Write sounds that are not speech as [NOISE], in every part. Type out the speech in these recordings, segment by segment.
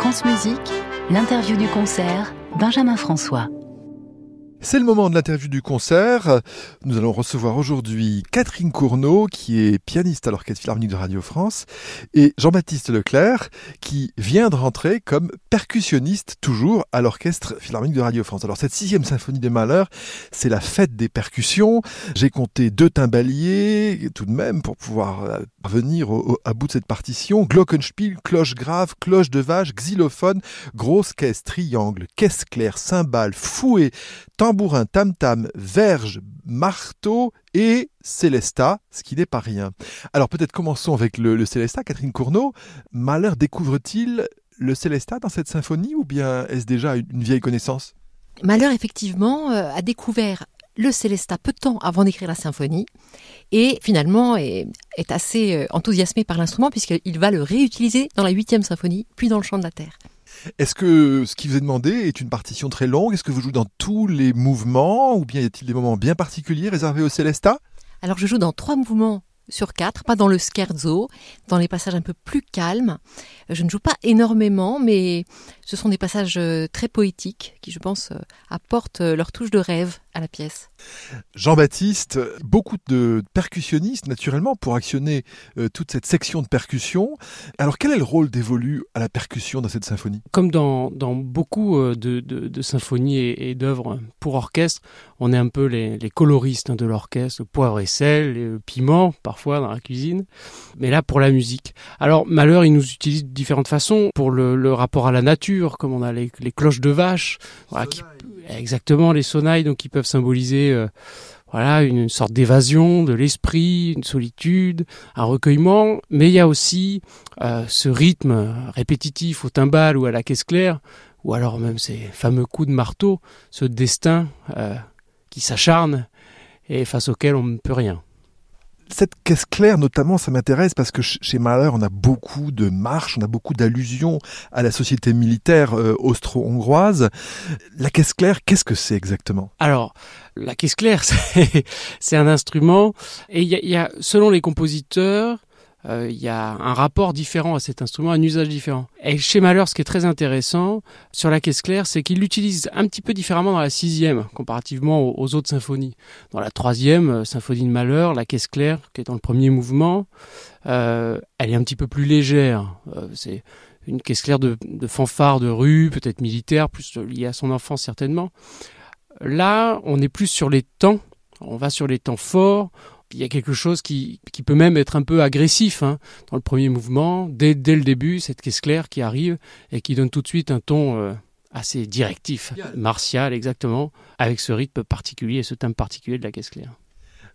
France Musique, l'interview du concert, Benjamin François. C'est le moment de l'interview du concert. Nous allons recevoir aujourd'hui Catherine Cournot, qui est pianiste à l'Orchestre Philharmonique de Radio France, et Jean-Baptiste Leclerc, qui vient de rentrer comme percussionniste toujours à l'Orchestre Philharmonique de Radio France. Alors cette sixième symphonie des Malheurs, c'est la fête des percussions. J'ai compté deux timbaliers, tout de même, pour pouvoir euh, venir à bout de cette partition. Glockenspiel, cloche grave, cloche de vache, xylophone, grosse caisse, triangle, caisse claire, cymbale, fouet, tambourin, tam-tam, verge, marteau et Célesta, ce qui n'est pas rien. Alors peut-être commençons avec le, le Célesta. Catherine Cournot, Mahler découvre-t-il le Célesta dans cette symphonie ou bien est-ce déjà une vieille connaissance? Mahler, effectivement, euh, a découvert le Célesta peu de temps avant d'écrire la symphonie et finalement est, assez euh, enthousiasmé par l'instrument puisqu'il va le réutiliser dans la huitième symphonie puis dans le chant de la terre. Est-ce que ce qui vous est demandé est une partition très longue? Est-ce que vous jouez dans tous les mouvements? Ou bien y a-t-il des moments bien particuliers réservés au Célesta? Alors je joue dans trois mouvements sur quatre, pas dans le scherzo, dans les passages un peu plus calmes. Je ne joue pas énormément, mais ce sont des passages euh, très poétiques qui, je pense, euh, apportent euh, leur touche de rêve à la pièce. Jean-Baptiste, beaucoup de percussionnistes, naturellement, pour actionner toute cette section de percussion. Alors, quel est le rôle dévolu à la percussion dans cette symphonie? Comme dans, beaucoup de, symphonies et, d'œuvres pour orchestre, on est un peu les, coloristes de l'orchestre, le poivre et sel, le piment, parfois, dans la cuisine. Mais là, pour la musique. Alors, Malheur, il nous utilise de différentes façons pour le rapport à la nature comme on a les, cloches de vache, exactement les sonailles, donc qui peuvent symboliser euh, voilà une sorte d'évasion de l'esprit, une solitude, un recueillement. Mais il y a aussi euh, ce rythme répétitif au timbal ou à la caisse claire, ou alors même ces fameux coups de marteau, ce destin euh, qui s'acharne et face auquel on ne peut rien cette caisse claire, notamment, ça m'intéresse parce que chez Mahler, on a beaucoup de marches, on a beaucoup d'allusions à la société militaire euh, austro-hongroise. La caisse claire, qu'est-ce que c'est exactement? Alors, la caisse claire, [LAUGHS] c'est un instrument, et il y, a, selon les compositeurs, euh, il y a un rapport différent à cet instrument, un usage différent. Et chez Mahler, ce qui est très intéressant sur la caisse claire, c'est qu'il l'utilise un petit peu différemment dans la sixième, comparativement aux, autres symphonies. Dans la troisième euh, symphonie de Mahler, la caisse claire, qui est dans le premier mouvement, euh, elle est un petit peu plus légère. c'est une caisse claire de, de fanfare de rue, peut-être militaire, plus liée à son enfance certainement. Là, on est plus sur les temps, on va sur les temps forts, il y a quelque chose qui, qui peut même être un peu agressif hein, dans le premier mouvement, dès, dès, le début, cette caisse claire qui arrive et qui donne tout de suite un ton euh, assez directif, martial exactement, avec ce rythme particulier, ce thème particulier de la caisse claire.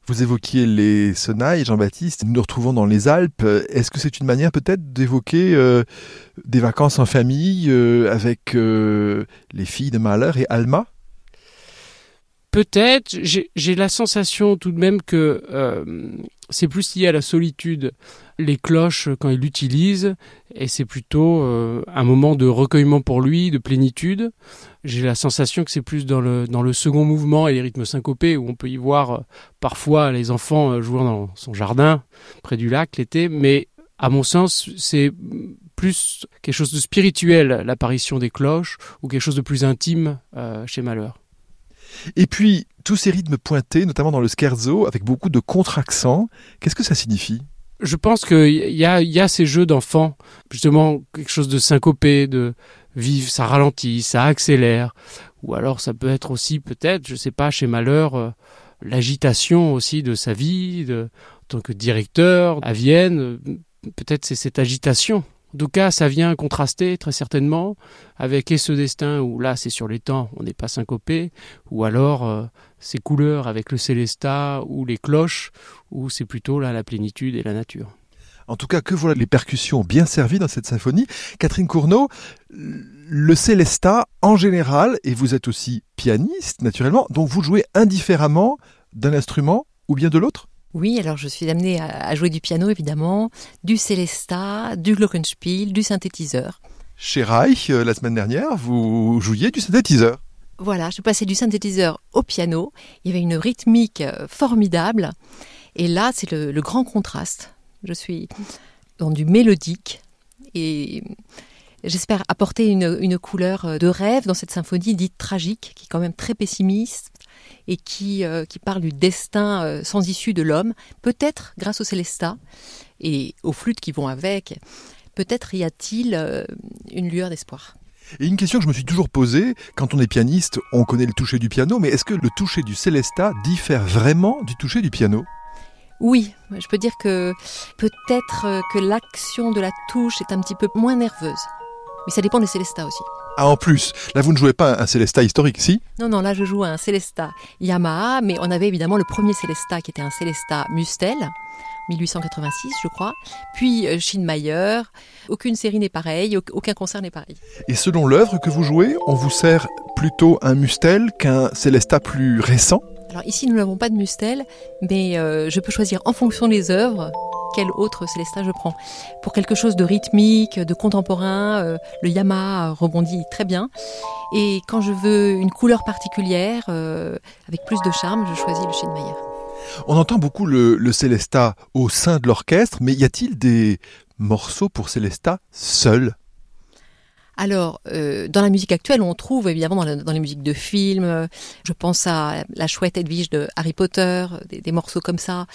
Vous évoquiez les Sonailles, Jean-Baptiste, nous nous retrouvons dans les Alpes. Est-ce que c'est une manière peut-être d'évoquer euh, des vacances en famille euh, avec les filles de Mahler et Alma? Peut-être, j'ai la sensation tout de même que euh, c'est plus lié à la solitude. Les cloches, quand il l'utilise, et c'est plutôt euh, un moment de recueillement pour lui, de plénitude. J'ai la sensation que c'est plus dans le, dans le second mouvement et les rythmes syncopés, où on peut y voir euh, parfois les enfants jouant dans son jardin, près du lac l'été, mais à mon sens, c'est plus quelque chose de spirituel, l'apparition des cloches, ou quelque chose de plus intime chez Malheur. Et puis, tous ces rythmes pointés, notamment dans le scherzo, avec beaucoup de contre-accents, qu'est-ce que ça signifie? Je pense qu'il y a, y a ces jeux d'enfants, justement quelque chose de syncopé, de vivre, ça ralentit, ça accélère. Ou alors ça peut être aussi peut-être, je ne sais pas, chez Malheur, euh, l'agitation aussi de sa vie, de, en tant que directeur à Vienne, euh, peut-être c'est cette agitation en tout cas, ça vient contraster très certainement avec et ce destin où là c'est sur les temps, on n'est pas syncopé, ou alors euh, ces couleurs avec le célesta ou les cloches, où c'est plutôt là la plénitude et la nature. En tout cas, que voilà les percussions bien servies dans cette symphonie. Catherine Cournot, le célesta en général, et vous êtes aussi pianiste naturellement, donc vous jouez indifféremment d'un instrument ou bien de l'autre? Oui, alors je suis amenée à, jouer du piano évidemment, du Célesta, du glockenspiel, du synthétiseur. Chez Reich, euh, la semaine dernière, vous jouiez du synthétiseur. Voilà, je passais du synthétiseur au piano. Il y avait une rythmique euh, formidable. Et là, c'est le, grand contraste. Je suis dans du mélodique et j'espère apporter une, une couleur de rêve dans cette symphonie dite tragique, qui est quand même très pessimiste et qui, euh, qui parle du destin euh, sans issue de l'homme, peut-être grâce au Célestat et aux flûtes qui vont avec, peut-être y a-t-il euh, une lueur d'espoir. Et une question que je me suis toujours posée, quand on est pianiste, on connaît le toucher du piano, mais est-ce que le toucher du Célestat diffère vraiment du toucher du piano? Oui, je peux dire que peut-être que l'action de la touche est un petit peu moins nerveuse. Mais ça dépend des Célestats aussi. Ah, en plus, là, vous ne jouez pas un Célesta historique, si? Non, non, là, je joue un Célesta Yamaha, mais on avait évidemment le premier Célesta qui était un Célesta Mustel. 1886, je crois. Puis euh, Schinmayer. Aucune série n'est pareille, aucun concert n'est pareil. Et selon l'œuvre que vous jouez, on vous sert plutôt un Mustel qu'un Célesta plus récent? Alors ici, nous n'avons pas de Mustel, mais euh, je peux choisir en fonction des œuvres quel autre Célestat je prends. Pour quelque chose de rythmique, de contemporain, euh, le Yamaha rebondit très bien. Et quand je veux une couleur particulière, euh, avec plus de charme, je choisis le Schinmayer. On entend beaucoup le, le Célestat au sein de l'orchestre, mais y a-t-il des morceaux pour Célestat seuls alors, euh, dans la musique actuelle, on trouve évidemment dans, les musiques de films, je pense à La chouette Edwige de Harry Potter, des, morceaux comme ça,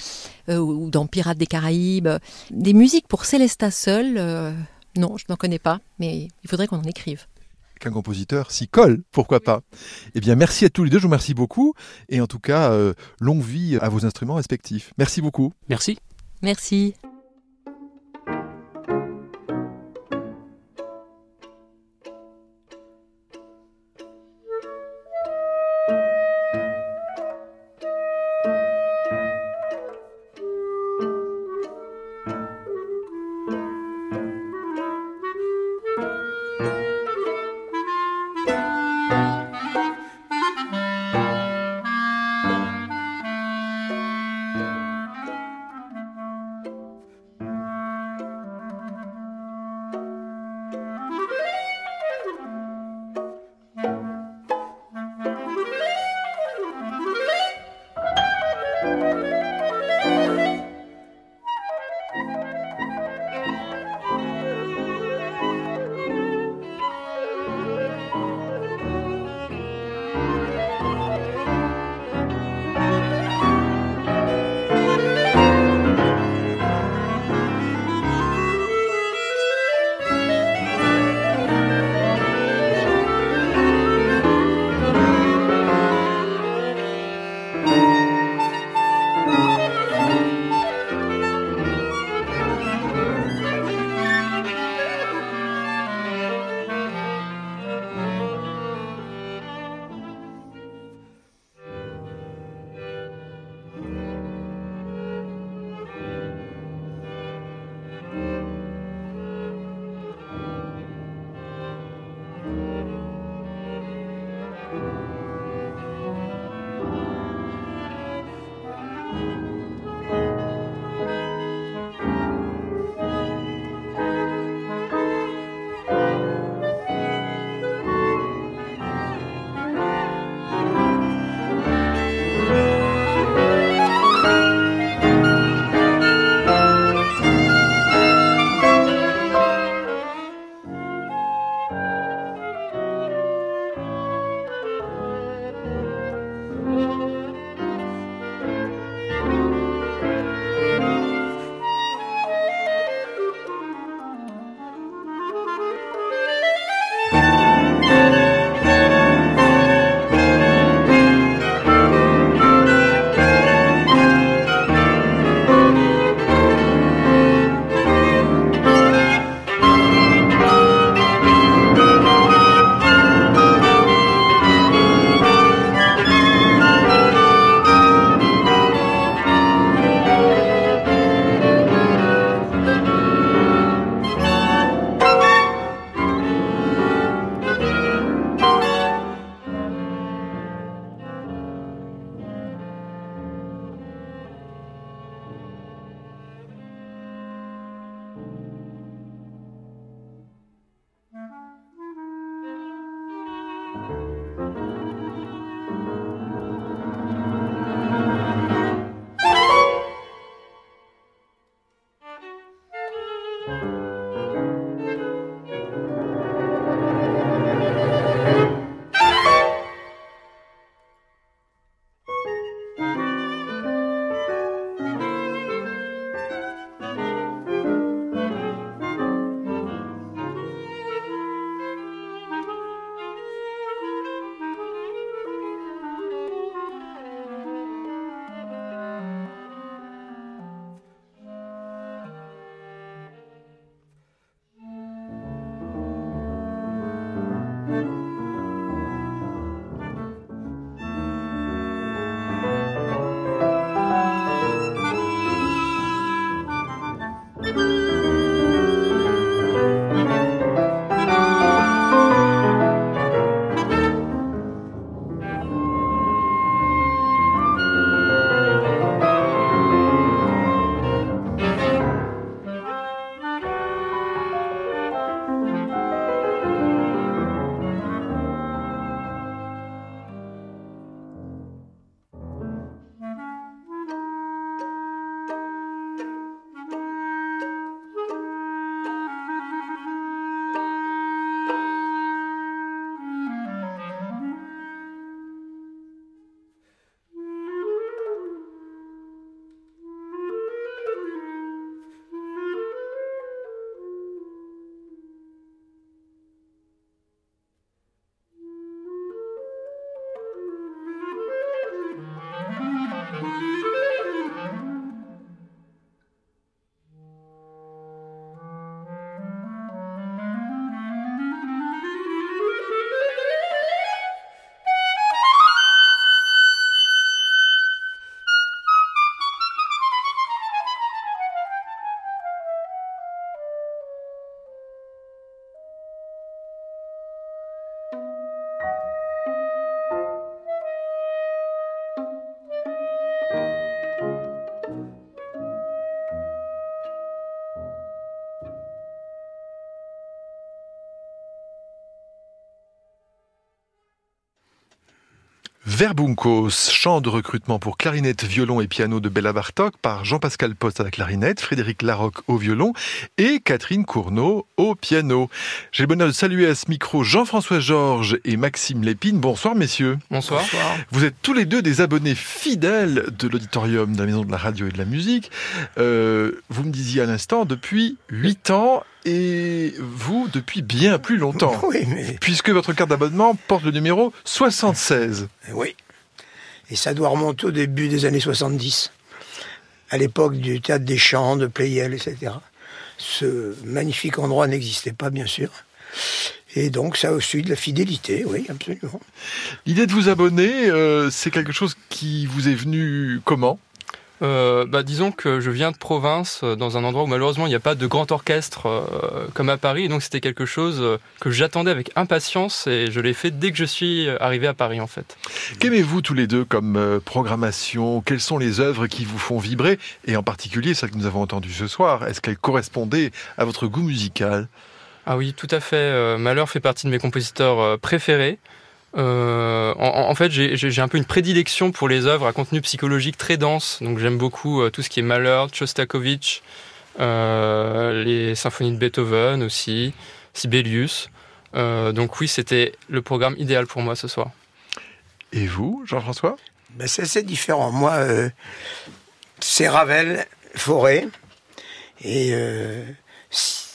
euh, ou dans Pirates des Caraïbes. Des musiques pour Célesta seul, euh, non, je n'en connais pas, mais il faudrait qu'on en écrive qu'un compositeur s'y colle, pourquoi pas. Eh bien, merci à tous les deux, je vous remercie beaucoup, et en tout cas, longue vie à vos instruments respectifs. Merci beaucoup. Merci. Merci. Música Verbunkos, chant de recrutement pour clarinette, violon et piano de Bella Bartok par Jean-Pascal Post à la clarinette, Frédéric Larocque au violon et Catherine Cournot au piano. J'ai le bonheur de saluer à ce micro Jean-François Georges et Maxime Lépine. Bonsoir messieurs. Bonsoir. Vous êtes tous les deux des abonnés fidèles de l'auditorium de la Maison de la Radio et de la Musique. Euh, vous me disiez à l'instant, depuis 8 ans, et vous depuis bien plus longtemps. [LAUGHS] Oui, mais... Puisque votre carte d'abonnement porte le numéro 76. Oui. Et ça doit remonter au début des années 70, à l'époque du théâtre des Champs, de Playel, etc. Ce magnifique endroit n'existait pas, bien sûr. Et donc, ça a aussi de la fidélité, oui, absolument. L'idée de vous abonner, euh, c'est quelque chose qui vous est venu comment? Euh, bah, disons que je viens de province, euh, dans un endroit où malheureusement il n'y a pas de grand orchestre euh, comme à Paris, et donc c'était quelque chose que j'attendais avec impatience et je l'ai fait dès que je suis arrivé à Paris en fait. Qu'aimez-vous tous les deux comme programmation? Quelles sont les œuvres qui vous font vibrer? Et en particulier celles que nous avons entendues ce soir, est-ce qu'elles correspondaient à votre goût musical? Ah oui, tout à fait. Malheur fait partie de mes compositeurs préférés. Euh, en, en fait, j'ai- un peu une prédilection pour les œuvres à contenu psychologique très dense. Donc j'aime beaucoup euh, tout ce qui est Malheur, Shostakovich, euh, les symphonies de Beethoven aussi, Sibelius. Euh, donc oui, c'était le programme idéal pour moi ce soir. Et vous, Jean-François? Ben, c'est assez différent. Moi, euh, c'est Ravel, Forêt, et euh,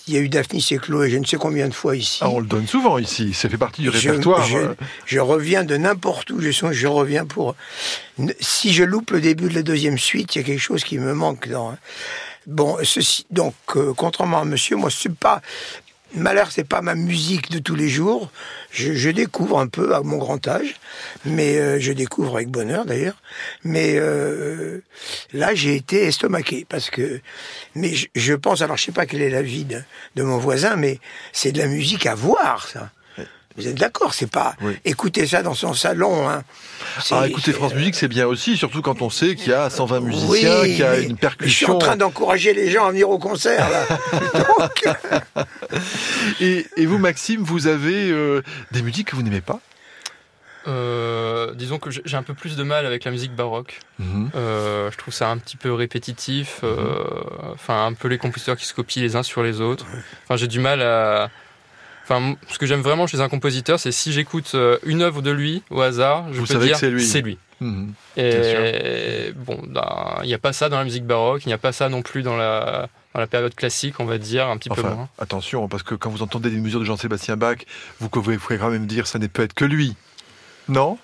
il y a eu Daphnis et Chloé, je ne sais combien de fois ici. ah, On le donne souvent ici, ça fait partie du répertoire. Je, euh. je reviens de n'importe où je je reviens pour. Si je loupe le début de la deuxième suite, il y a quelque chose qui me manque dans. Bon, ceci, donc, euh, contrairement à monsieur, moi, c'est pas. Malheur, c'est pas ma musique de tous les jours. Je, découvre un peu à mon grand âge, mais euh, je découvre avec bonheur d'ailleurs. Mais euh, là, j'ai été estomaqué parce que. Mais je, pense, alors je sais pas quel est l'avis de, de mon voisin, mais c'est de la musique à voir, ça. Vous êtes d'accord C'est pas Oui. écouter ça dans son salon. Hein. C'est- Ah, écouter France Musique, c'est bien aussi, surtout quand on sait qu'il y a 120 musiciens, Oui, qu'il y a mais une Je suis percussion. en train d'encourager les gens à venir au concert. Là. [LAUGHS] Donc, Et, et vous, Maxime, vous avez euh, des musiques que vous n'aimez pas? Euh, disons que j'ai un peu plus de mal avec la musique baroque. Mhm. Euh, je trouve ça un petit peu répétitif. euh, Enfin, un peu les compositeurs qui se copient les uns sur les autres. Enfin, j'ai du mal à. Enfin, ce que j'aime vraiment chez un compositeur, c'est si j'écoute euh, une œuvre de lui au hasard, je Vous peux savez dire que c'est lui. c'est lui. Mhm. Et bon, ben, il n'y a pas ça dans la musique baroque, il n'y a pas ça non plus dans la, dans la période classique, on va dire, un petit peu moins. attention, parce que quand vous entendez des mesures de Jean-Sébastien Bach, vous pouvez vous pouvez quand même dire ça ne peut être que lui. Non?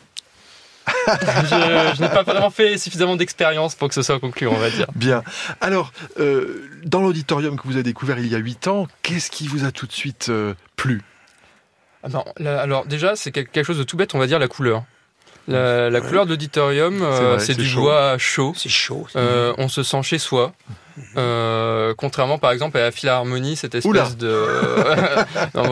[LAUGHS] Je je n'ai pas vraiment fait suffisamment d'expérience pour que ce soit concluant, on va dire. Bien. Alors, euh, dans l'auditorium que vous avez découvert il y a 8 ans, qu'est-ce qui vous a tout de suite euh, plu Ah ben, la- alors déjà, c'est quel- quelque chose de tout bête, on va dire la couleur. La, la Ouais. couleur de l'auditorium, euh, c'est du chaud. bois chaud. C'est chaud. Euh, on se sent chez soi. Euh, contrairement par exemple à la Philharmonie, cette espèce Oula. de. [LAUGHS] Non.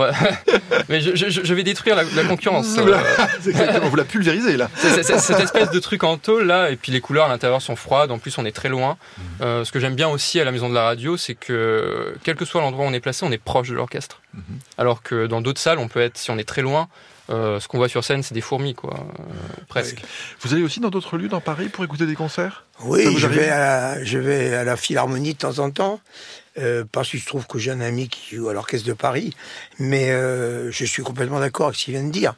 Mais je, je- je vais détruire la, la concurrence. Euh, [LAUGHS] exactement, vous la pulvérisez là. cette espèce de truc en tôle là, et puis les couleurs à l'intérieur sont froides. En plus, on est très loin. Euh, ce que j'aime bien aussi à la maison de la radio, c'est que quel que soit l'endroit où on est placé, on est proche de l'orchestre. Mhm. Alors que dans d'autres salles, on peut être, si on est très loin, ce qu'on voit sur scène, c'est des fourmis, quoi, euh, presque. Vous allez aussi dans d'autres lieux dans Paris pour écouter des concerts? Oui, je vais, à la, je vais à la Philharmonie de temps en temps, euh, parce qu'il se trouve que j'ai un ami qui joue à l'Orchestre de Paris, mais euh, je suis complètement d'accord avec ce qu'il vient de dire.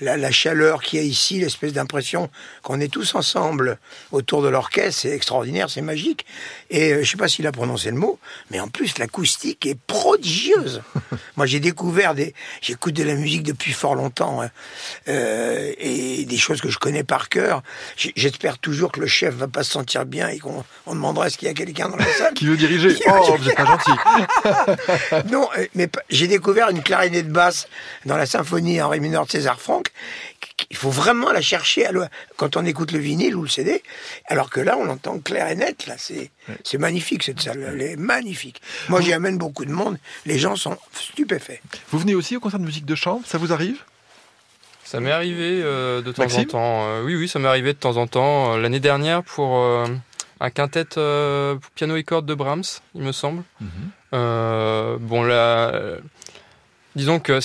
La, la chaleur qu'il y a ici, l'espèce d'impression qu'on est tous ensemble autour de l'orchestre, c'est extraordinaire, c'est magique. Et euh, je sais pas s'il a prononcé le mot, mais en plus l'acoustique est prodigieuse. [LAUGHS] Moi j'ai découvert des, j'écoute de la musique depuis fort longtemps, hein, euh, et des choses que je connais par cœur. J'espère toujours que le chef va pas se sentir bien et qu'on on demandera est-ce qu'il y a quelqu'un dans la salle. [LAUGHS] Qui veut diriger [LAUGHS] Oh, êtes pas gentil. [LAUGHS] Non, euh, mais j'ai découvert une clarinette basse dans la symphonie en ré mineur de César Franck. Il faut vraiment la chercher à quand on écoute le vinyle ou le CD. Alors que là, on l'entend clair et net. Là, c'est c'est magnifique cette salle. Elle est magnifique. Moi, j'y amène beaucoup de monde. Les gens sont stupéfaits. Vous venez aussi au concert de musique de chambre, ça vous arrive? Ça m'est arrivé euh, de temps Maxime? en temps. Euh, oui, oui, ça m'est arrivé de temps en temps. Euh, L'année dernière, pour euh, un quintet euh, pour piano et cordes de Brahms, il me semble. Euh, bon, là, euh, disons que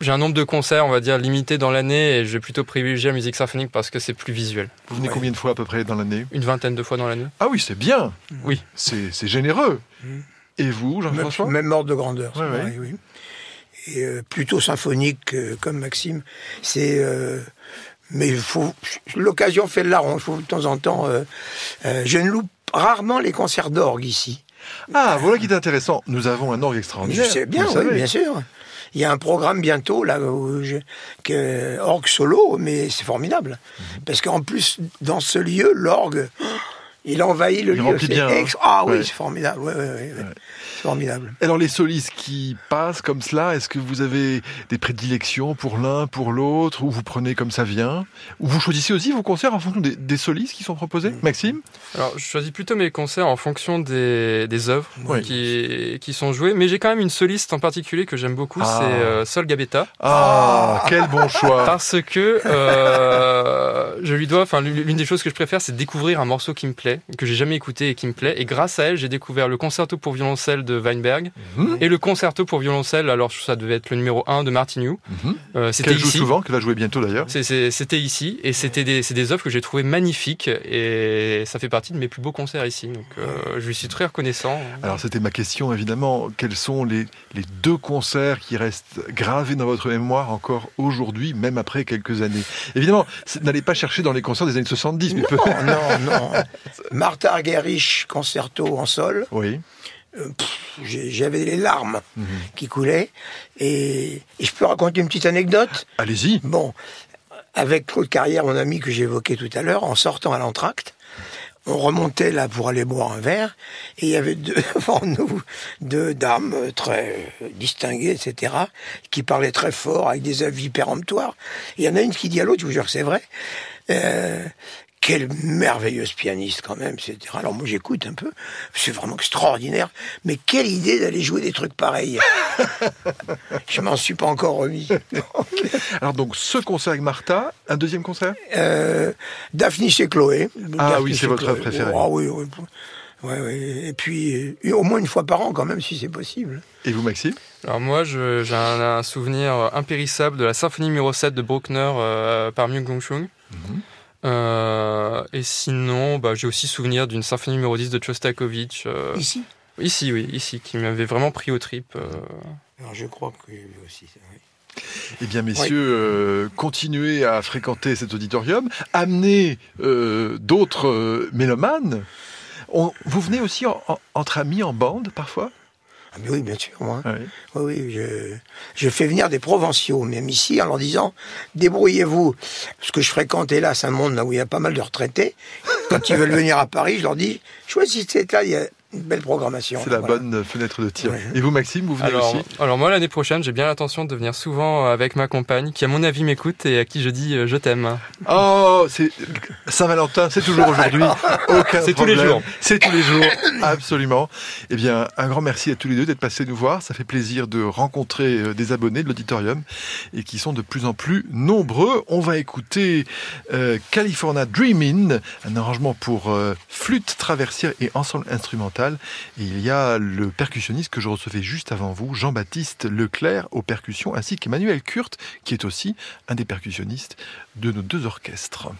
j'ai un nombre de concerts, on va dire, limité dans l'année et je vais plutôt privilégier la musique symphonique parce que c'est plus visuel. Vous venez Ouais. combien de fois à peu près dans l'année? Une vingtaine de fois dans l'année. Ah oui, c'est bien. Oui. C'est c'est généreux. Mm. Et vous, Même, Jean-François? Même ordre de grandeur. Ouais, oui. Et euh, plutôt symphonique euh, comme Maxime. C'est. euh, mais il faut l'occasion fait le larron. Il faut de temps en temps. euh, euh, je ne loupe rarement les concerts d'orgue ici. Ah, voilà qui est intéressant. Nous avons un orgue Je extraordinaire. sais bien, oui, bien sûr. Il y a un programme bientôt là où je, que orgue solo, mais c'est formidable Mhm. parce qu'en plus dans ce lieu, l'orgue, il envahit le Il lieu. bien, hein. Ah oui, Ouais. c'est formidable. Ouais, ouais, formidable. Alors les solistes qui passent comme cela, est-ce que vous avez des prédilections pour l'un, pour l'autre, ou vous prenez comme ça vient? Ou vous choisissez aussi vos concerts en fonction des, des solistes qui sont proposés? Mm. Maxime? Alors, je choisis plutôt mes concerts en fonction des, des œuvres Oui. qui, qui sont jouées, mais j'ai quand même une soliste en particulier que j'aime beaucoup, Ah. c'est euh, Sol Gabetta. Ah, quel bon choix Parce que euh, je lui dois, enfin l'une l'une des choses que je préfère, c'est découvrir un morceau qui me plaît, que j'ai jamais écouté et qui me plaît. Et grâce à elle, j'ai découvert le concerto pour violoncelle de Weinberg Mhm. et le concerto pour violoncelle. Alors ça devait être le numéro 1 de Martignou. Mhm. Euh, c'était Qu'elle joue souvent, qu'elle va jouer bientôt d'ailleurs. C'était ici et c'était des, c'est des œuvres que j'ai trouvées magnifiques et ça fait partie de mes plus beaux concerts ici. Donc euh, je lui suis très reconnaissant. Alors c'était ma question évidemment, quels sont les, les deux concerts qui restent gravés dans votre mémoire encore aujourd'hui, même après quelques années? Évidemment, n'allez pas chercher dans les concerts des années 70, mais peut- Oh, non, non. [LAUGHS] Martha Argerich, concerto en sol. Oui. J'ai- J'avais les larmes Mhm. qui coulaient. Et, et je peux raconter une petite anecdote Allez-y. Bon, avec Claude Carrière, mon ami que j'évoquais tout à l'heure, en sortant à l'entracte, on remontait là pour aller boire un verre, et il y avait [LAUGHS] devant nous deux dames euh, très euh, distinguées, etc., qui parlaient très fort, avec des avis péremptoires. Il y en a une qui dit à l'autre, je vous jure que c'est vrai, euh, quelle merveilleuse pianiste quand même, etc. Alors moi j'écoute un peu, c'est vraiment extraordinaire, mais quelle idée d'aller jouer des trucs pareils. [LAUGHS] je m'en suis pas encore remis. [LAUGHS] Alors donc ce concert avec Martha, un deuxième concert? Euh, Daphne et Chloé. Ah Daphne oui, c'est et votre Chloé. préféré. Ah oui, oui. Ouais, ouais. Et puis, euh, au moins une fois par an, quand même, si c'est possible. Et vous Maxime? Alors moi, j'ai un, un souvenir impérissable de la symphonie numéro 7 de Bruckner euh, par Myung Gongchung. Mhm. Euh, et sinon, bah, j'ai aussi souvenir d'une symphonie numéro 10 de Shostakovich. euh, Ici? ici, oui, ici, qui m'avait vraiment pris au trip. euh. Alors, je crois que lui aussi, vrai. Eh bien, messieurs, euh, continuez à fréquenter cet auditorium, amenez euh, d'autres euh, mélomanes. On- vous venez aussi en- en- entre amis, en bande, parfois? Ah, mais oui, bien sûr, moi. Ouais. Oui, oui, je, je fais venir des provinciaux, même ici, en leur disant débrouillez-vous. Parce que je fréquente, hélas, un monde là où il y a pas mal de retraités. Quand ils veulent venir à Paris, je leur dis choisissez là, il y a une belle programmation. C'est la Voilà. bonne fenêtre de tir. Ouais. Et vous, Maxime, vous venez Alors, aussi alors moi l'année prochaine, j'ai bien l'intention de venir souvent avec ma compagne, qui à mon avis m'écoute et à qui je dis euh, je t'aime. Oh, c'est Saint-Valentin, c'est toujours [LAUGHS] aujourd'hui. Aucun C'est tous les jours. C'est tous les jours, absolument. Eh bien, un grand merci à tous les deux d'être passés nous voir. Ça fait plaisir de rencontrer euh, des abonnés de l'auditorium et qui sont de plus en plus nombreux. On va écouter euh, California Dreamin', un arrangement pour euh, flûte traversière et ensemble instrumental. Il y a le percussionniste que je recevais juste avant vous, Jean-Baptiste Leclerc aux percussions, ainsi qu'Emmanuel Kurt, qui est aussi un des percussionnistes de nos deux orchestres.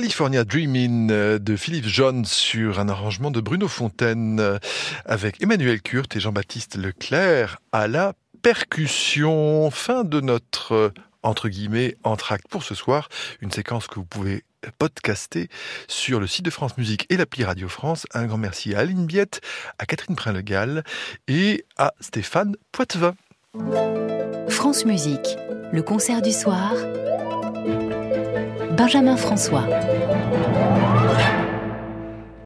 California Dreamin' euh, de Philippe John sur un arrangement de Bruno Fontaine euh, avec Emmanuel Kurt et Jean-Baptiste Leclerc à la percussion. Fin de notre euh, entre guillemets entracte pour ce soir, une séquence que vous pouvez podcaster sur le site de France Musique et l'appli Radio France. Un grand merci à Aline Biette, à Catherine Prin-Legal et à Stéphane Poitevin. France Musique, le concert du soir. Benjamin François.